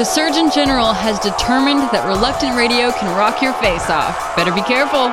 The Surgeon General has determined that reluctant radio can rock your face off. Better be careful.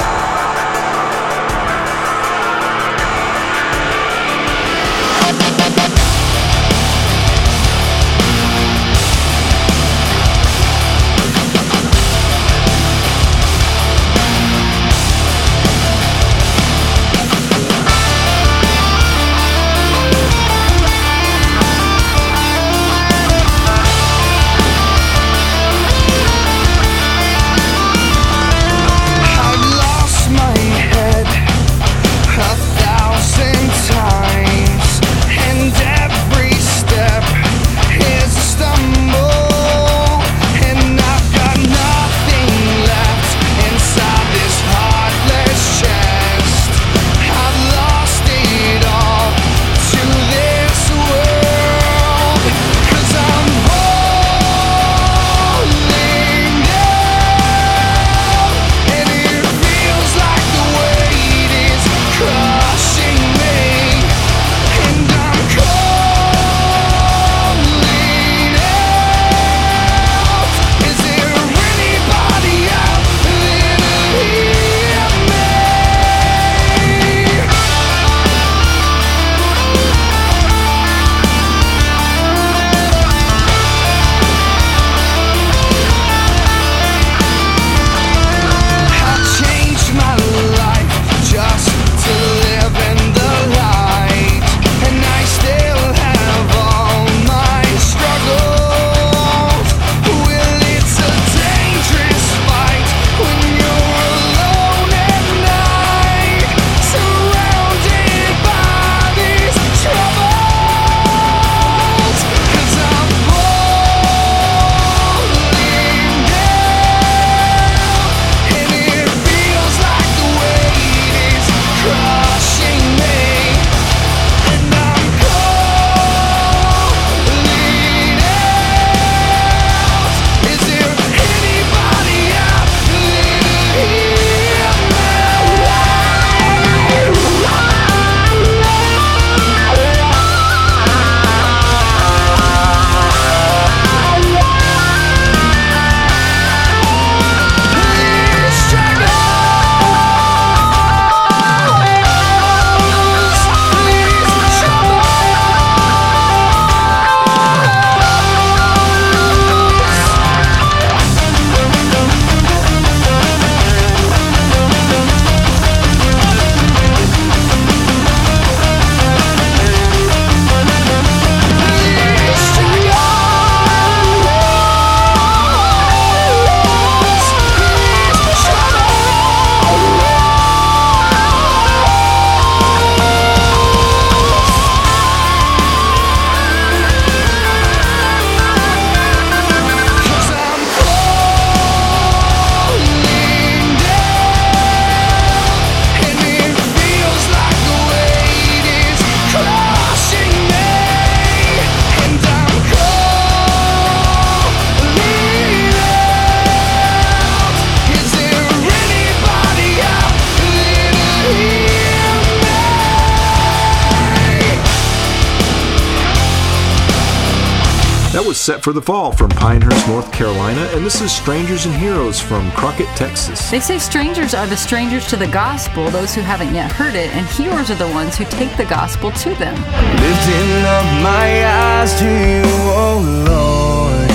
For the fall from Pinehurst, North Carolina, and this is Strangers and Heroes from Crockett, Texas. They say strangers are the strangers to the gospel, those who haven't yet heard it, and heroes are the ones who take the gospel to them. Lifting up my eyes to you, oh Lord,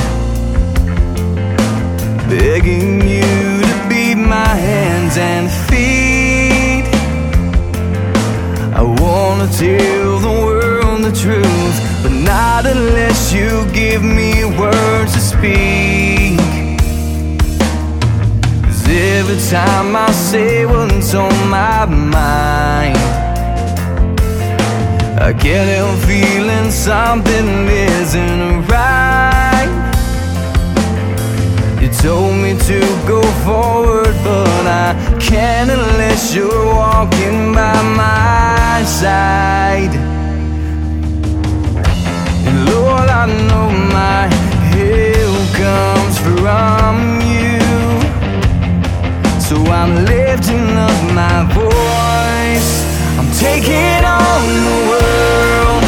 begging you to be my hands and feet. I wanna tell the world the truth but not unless you give me words to speak. Cause every time I say what's on my mind, I can't help feeling something isn't right. You told me to go forward, but I can't unless you're walking by my side. taking on the world.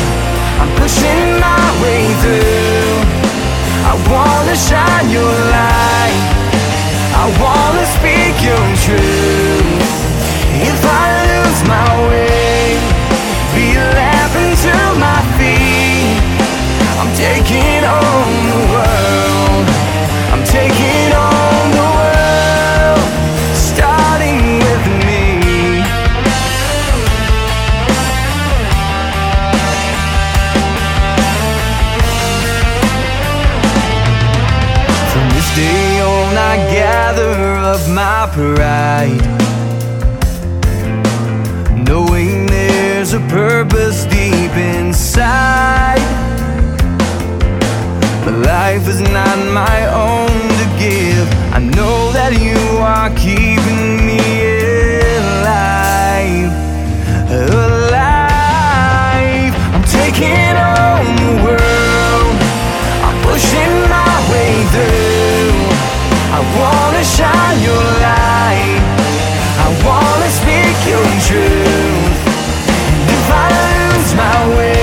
I'm pushing my way through. I wanna shine your light. I wanna speak your truth. pride. Knowing there's a purpose deep inside. But life is not my own to give. I know that you are keeping me alive. Alive. I'm taking on the world. I'm pushing my way through. I truth I lose my way.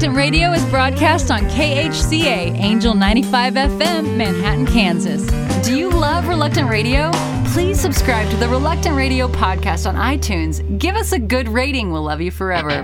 Reluctant Radio is broadcast on KHCA, Angel 95 FM, Manhattan, Kansas. Do you love Reluctant Radio? Please subscribe to the Reluctant Radio podcast on iTunes. Give us a good rating, we'll love you forever.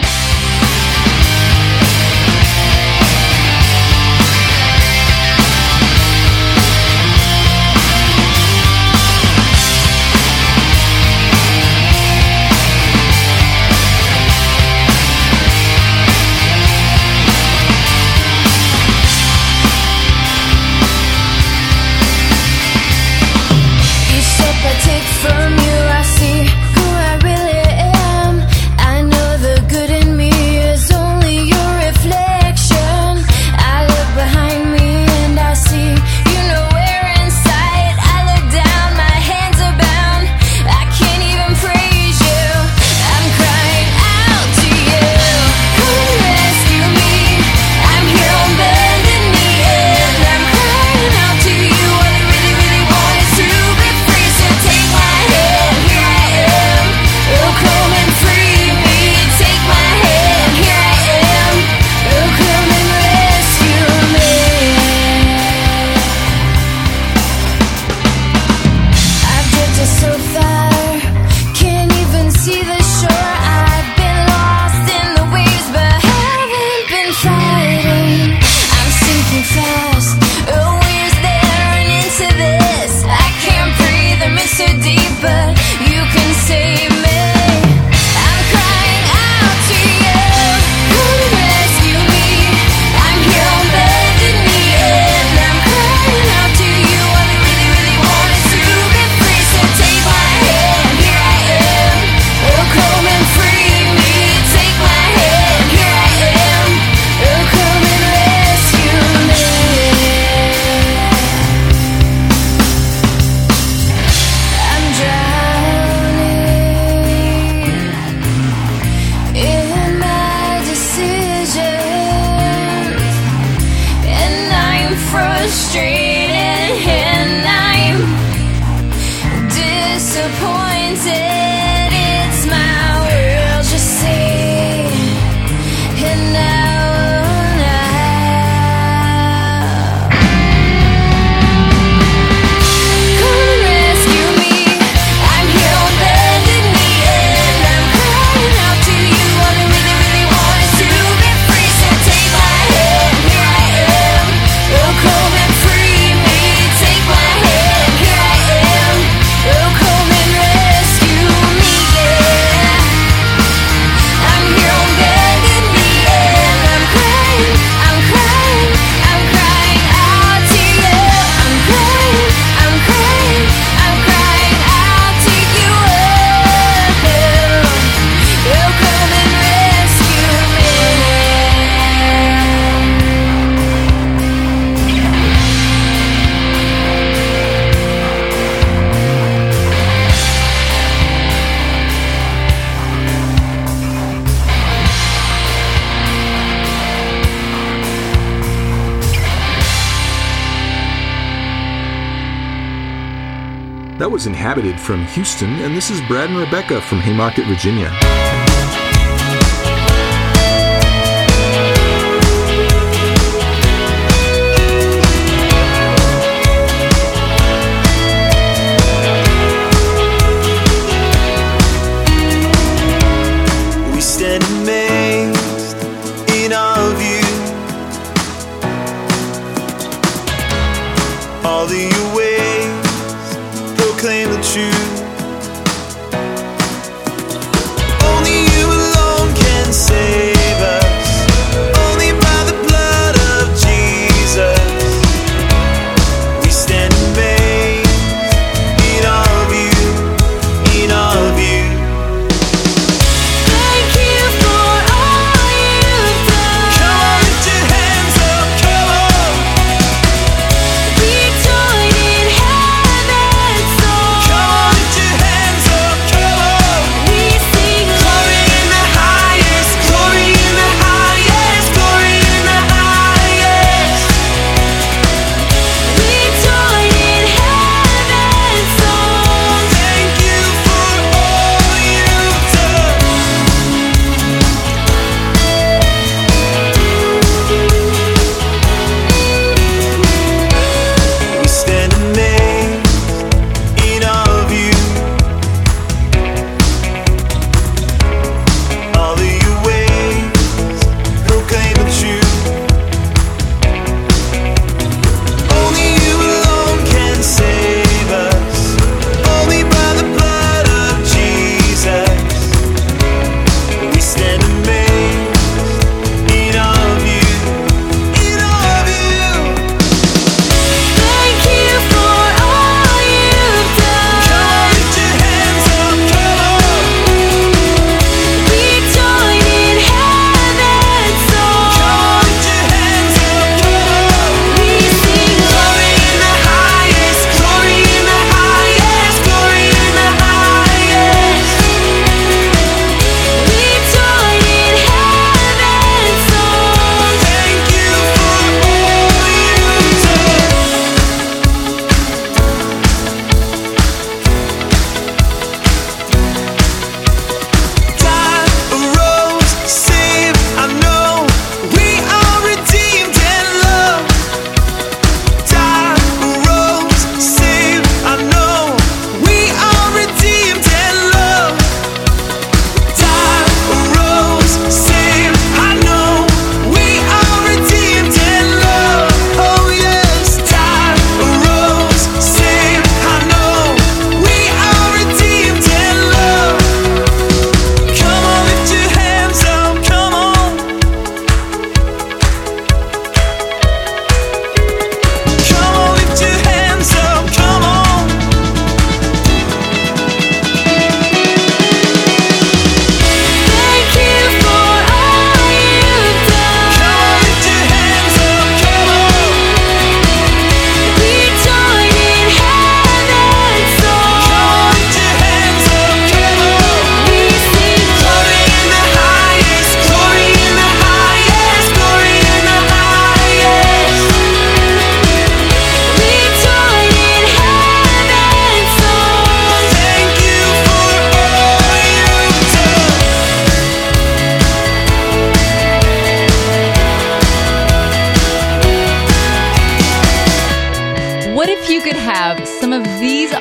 Inhabited from Houston, and this is Brad and Rebecca from Haymarket, Virginia.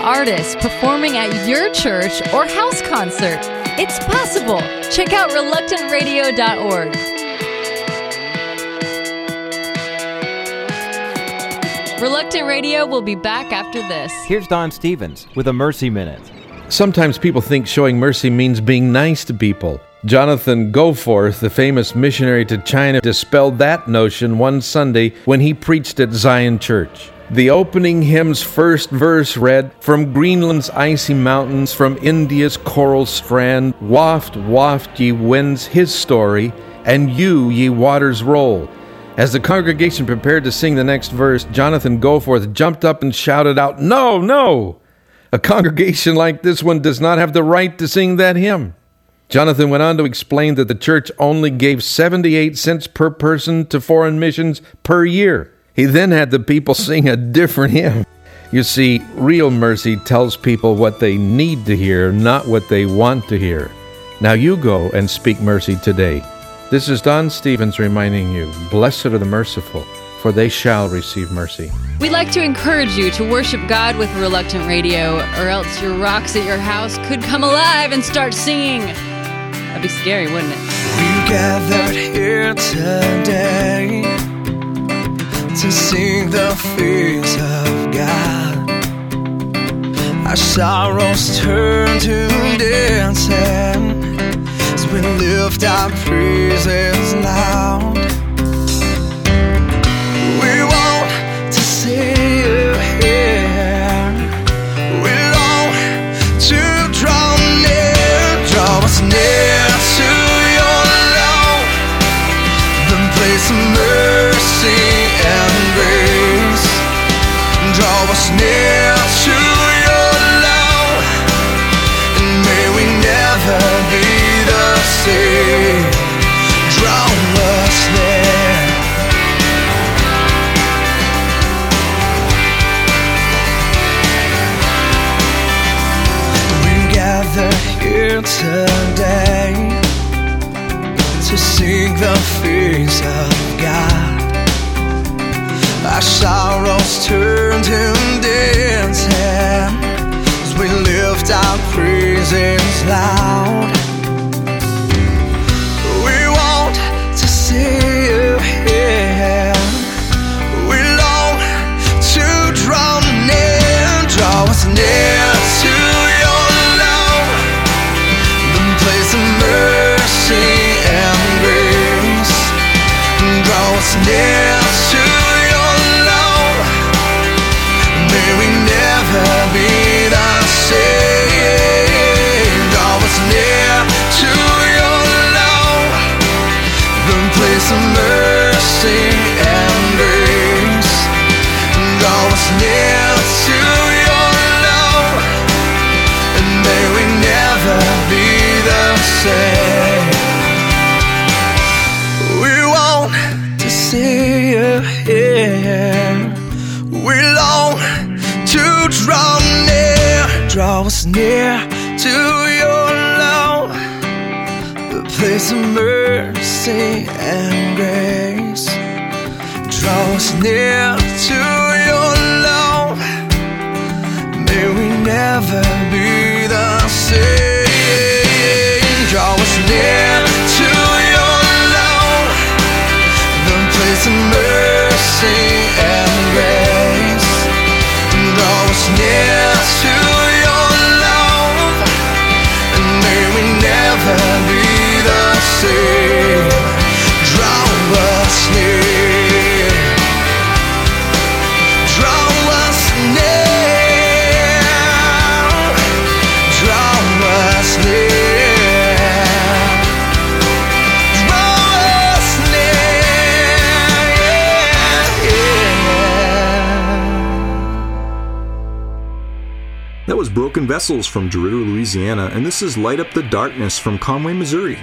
artists performing at your church or house concert. It's possible. Check out reluctantradio.org. Reluctant Radio will be back after this. Here's Don Stevens with a Mercy Minute. Sometimes people think showing mercy means being nice to people. Jonathan Goforth, the famous missionary to China, dispelled that notion one Sunday when he preached at Zion Church. The opening hymn's first verse read From Greenland's icy mountains, from India's coral strand, waft, waft, ye winds, his story, and you, ye waters, roll. As the congregation prepared to sing the next verse, Jonathan Goforth jumped up and shouted out, No, no! A congregation like this one does not have the right to sing that hymn. Jonathan went on to explain that the church only gave 78 cents per person to foreign missions per year. He then had the people sing a different hymn. You see, real mercy tells people what they need to hear, not what they want to hear. Now you go and speak mercy today. This is Don Stevens reminding you Blessed are the merciful, for they shall receive mercy. We'd like to encourage you to worship God with Reluctant Radio, or else your rocks at your house could come alive and start singing. That'd be scary, wouldn't it? We gathered here today to sing the fears of God. Our sorrows turn to dancing as we lift our praises loud. Grace mercy and grace draws near to your love. May we never be the same. That was Broken Vessels from Gerudo, Louisiana, and this is Light Up the Darkness from Conway, Missouri.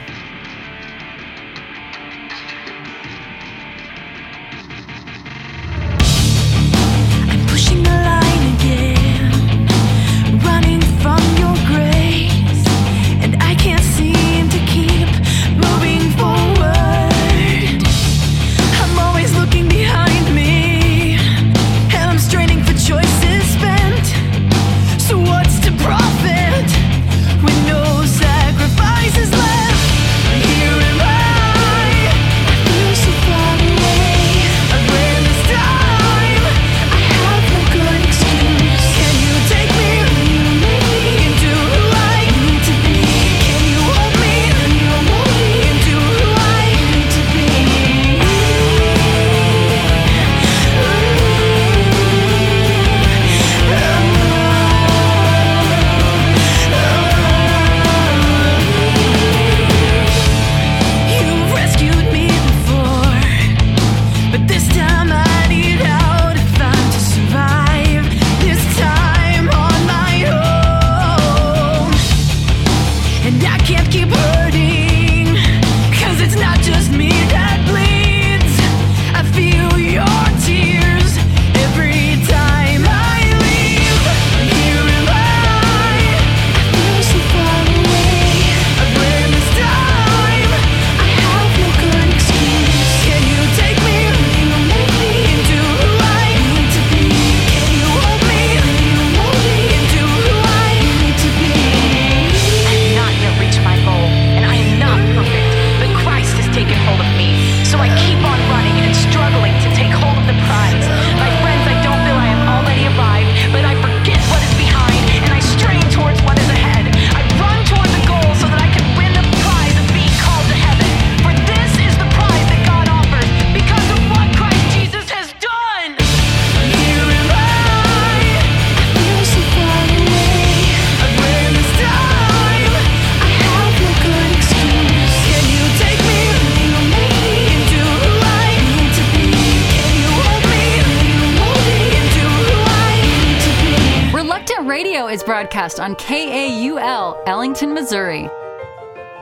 Broadcast on KAUL, Ellington, Missouri.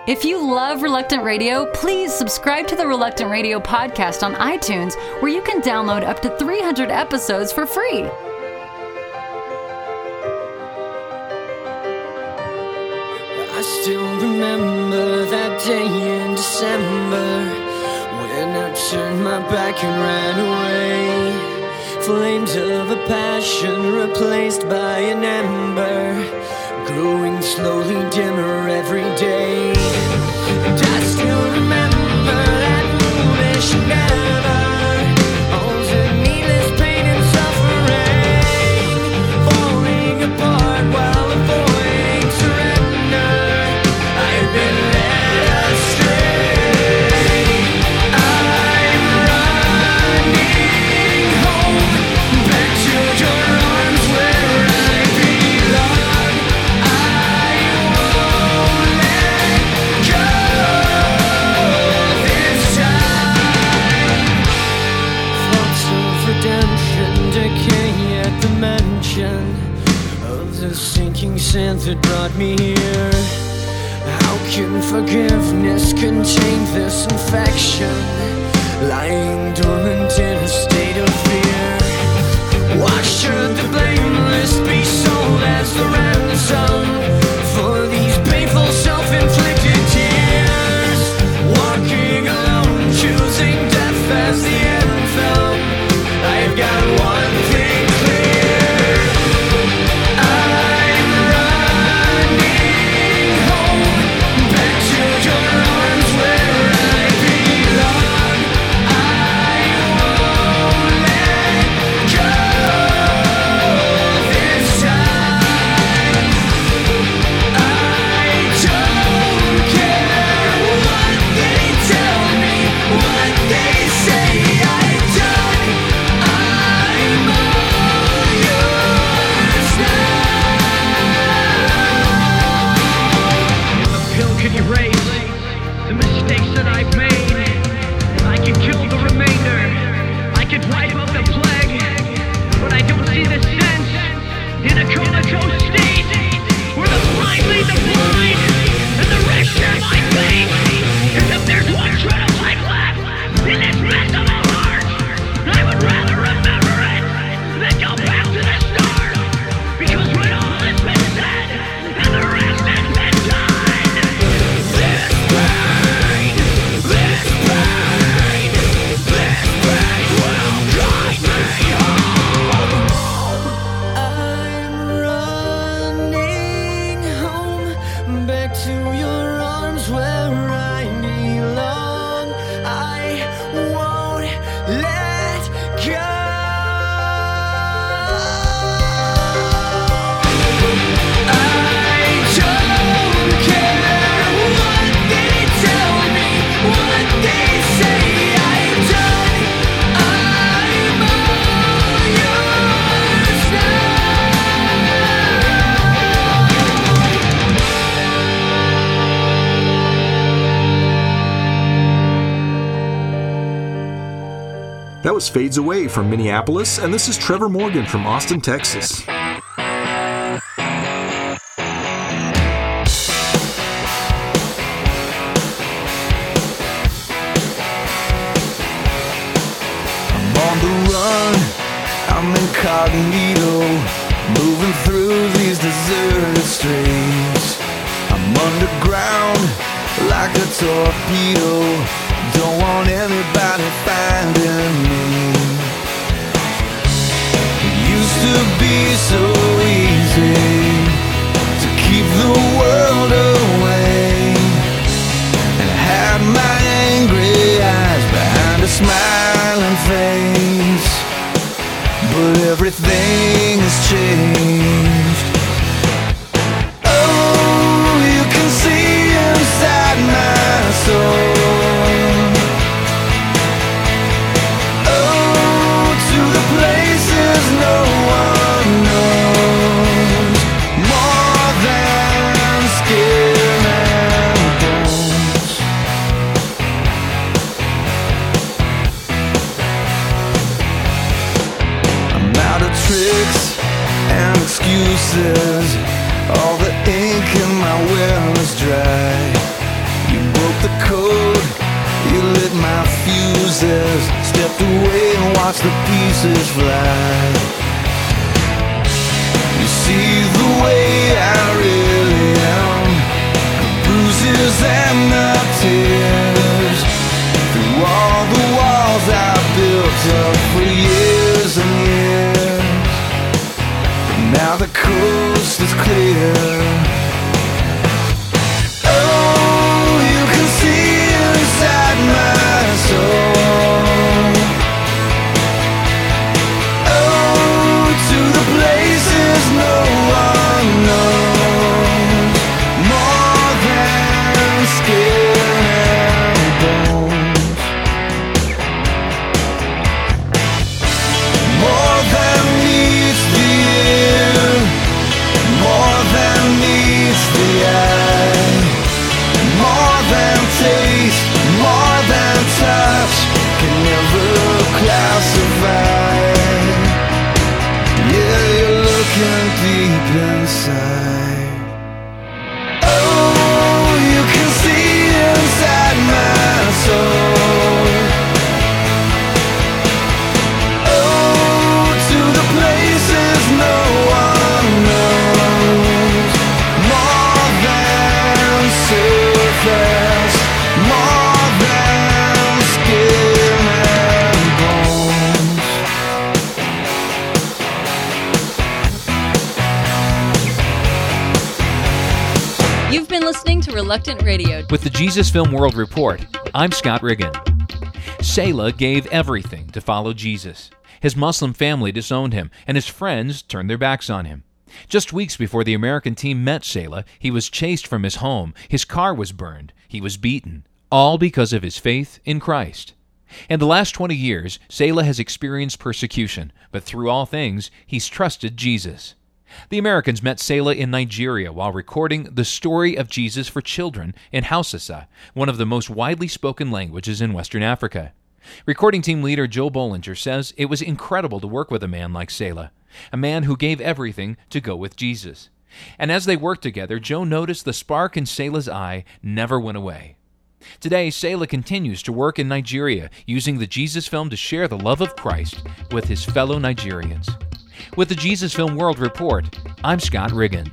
If you love Reluctant Radio, please subscribe to the Reluctant Radio podcast on iTunes, where you can download up to 300 episodes for free. I still remember that day in December when I turned my back and ran away. Flames of a passion replaced by an ember, growing slowly dimmer every day. And I still remember the sinking sand that brought me here. How can forgiveness contain this infection? Lying dormant in a state of fear. Why should the blameless be sold as the ransom Was Fades Away from Minneapolis, and this is Trevor Morgan from Austin, Texas. I'm on the run, I'm incognito, moving through these deserted streets. I'm underground like a torpedo, don't anybody finding me. It used to be so easy to keep the world away and hide my angry eyes behind a smiling face. But everything has changed. I'm out of tricks and excuses. dry. You broke the code, you lit my fuses, stepped away and watched the pieces fly. You see the way I really am, the bruises and the tears, through all the walls I built up for years coast is clear. Reluctant Radio. With the Jesus Film World Report, I'm Scott Riggin. Selah gave everything to follow Jesus. His Muslim family disowned him, and his friends turned their backs on him. Just weeks before the American team met Selah, he was chased from his home, his car was burned, he was beaten, all because of his faith in Christ. In the last 20 years, Selah has experienced persecution, but through all things, he's trusted Jesus. The Americans met Selah in Nigeria while recording the story of Jesus for children in Hausa, one of the most widely spoken languages in Western Africa. Recording team leader Joe Bollinger says it was incredible to work with a man like Selah, a man who gave everything to go with Jesus. And as they worked together, Joe noticed the spark in Selah's eye never went away. Today, Selah continues to work in Nigeria, using the Jesus film to share the love of Christ with his fellow Nigerians. With the Jesus Film World Report, I'm Scott Riggin.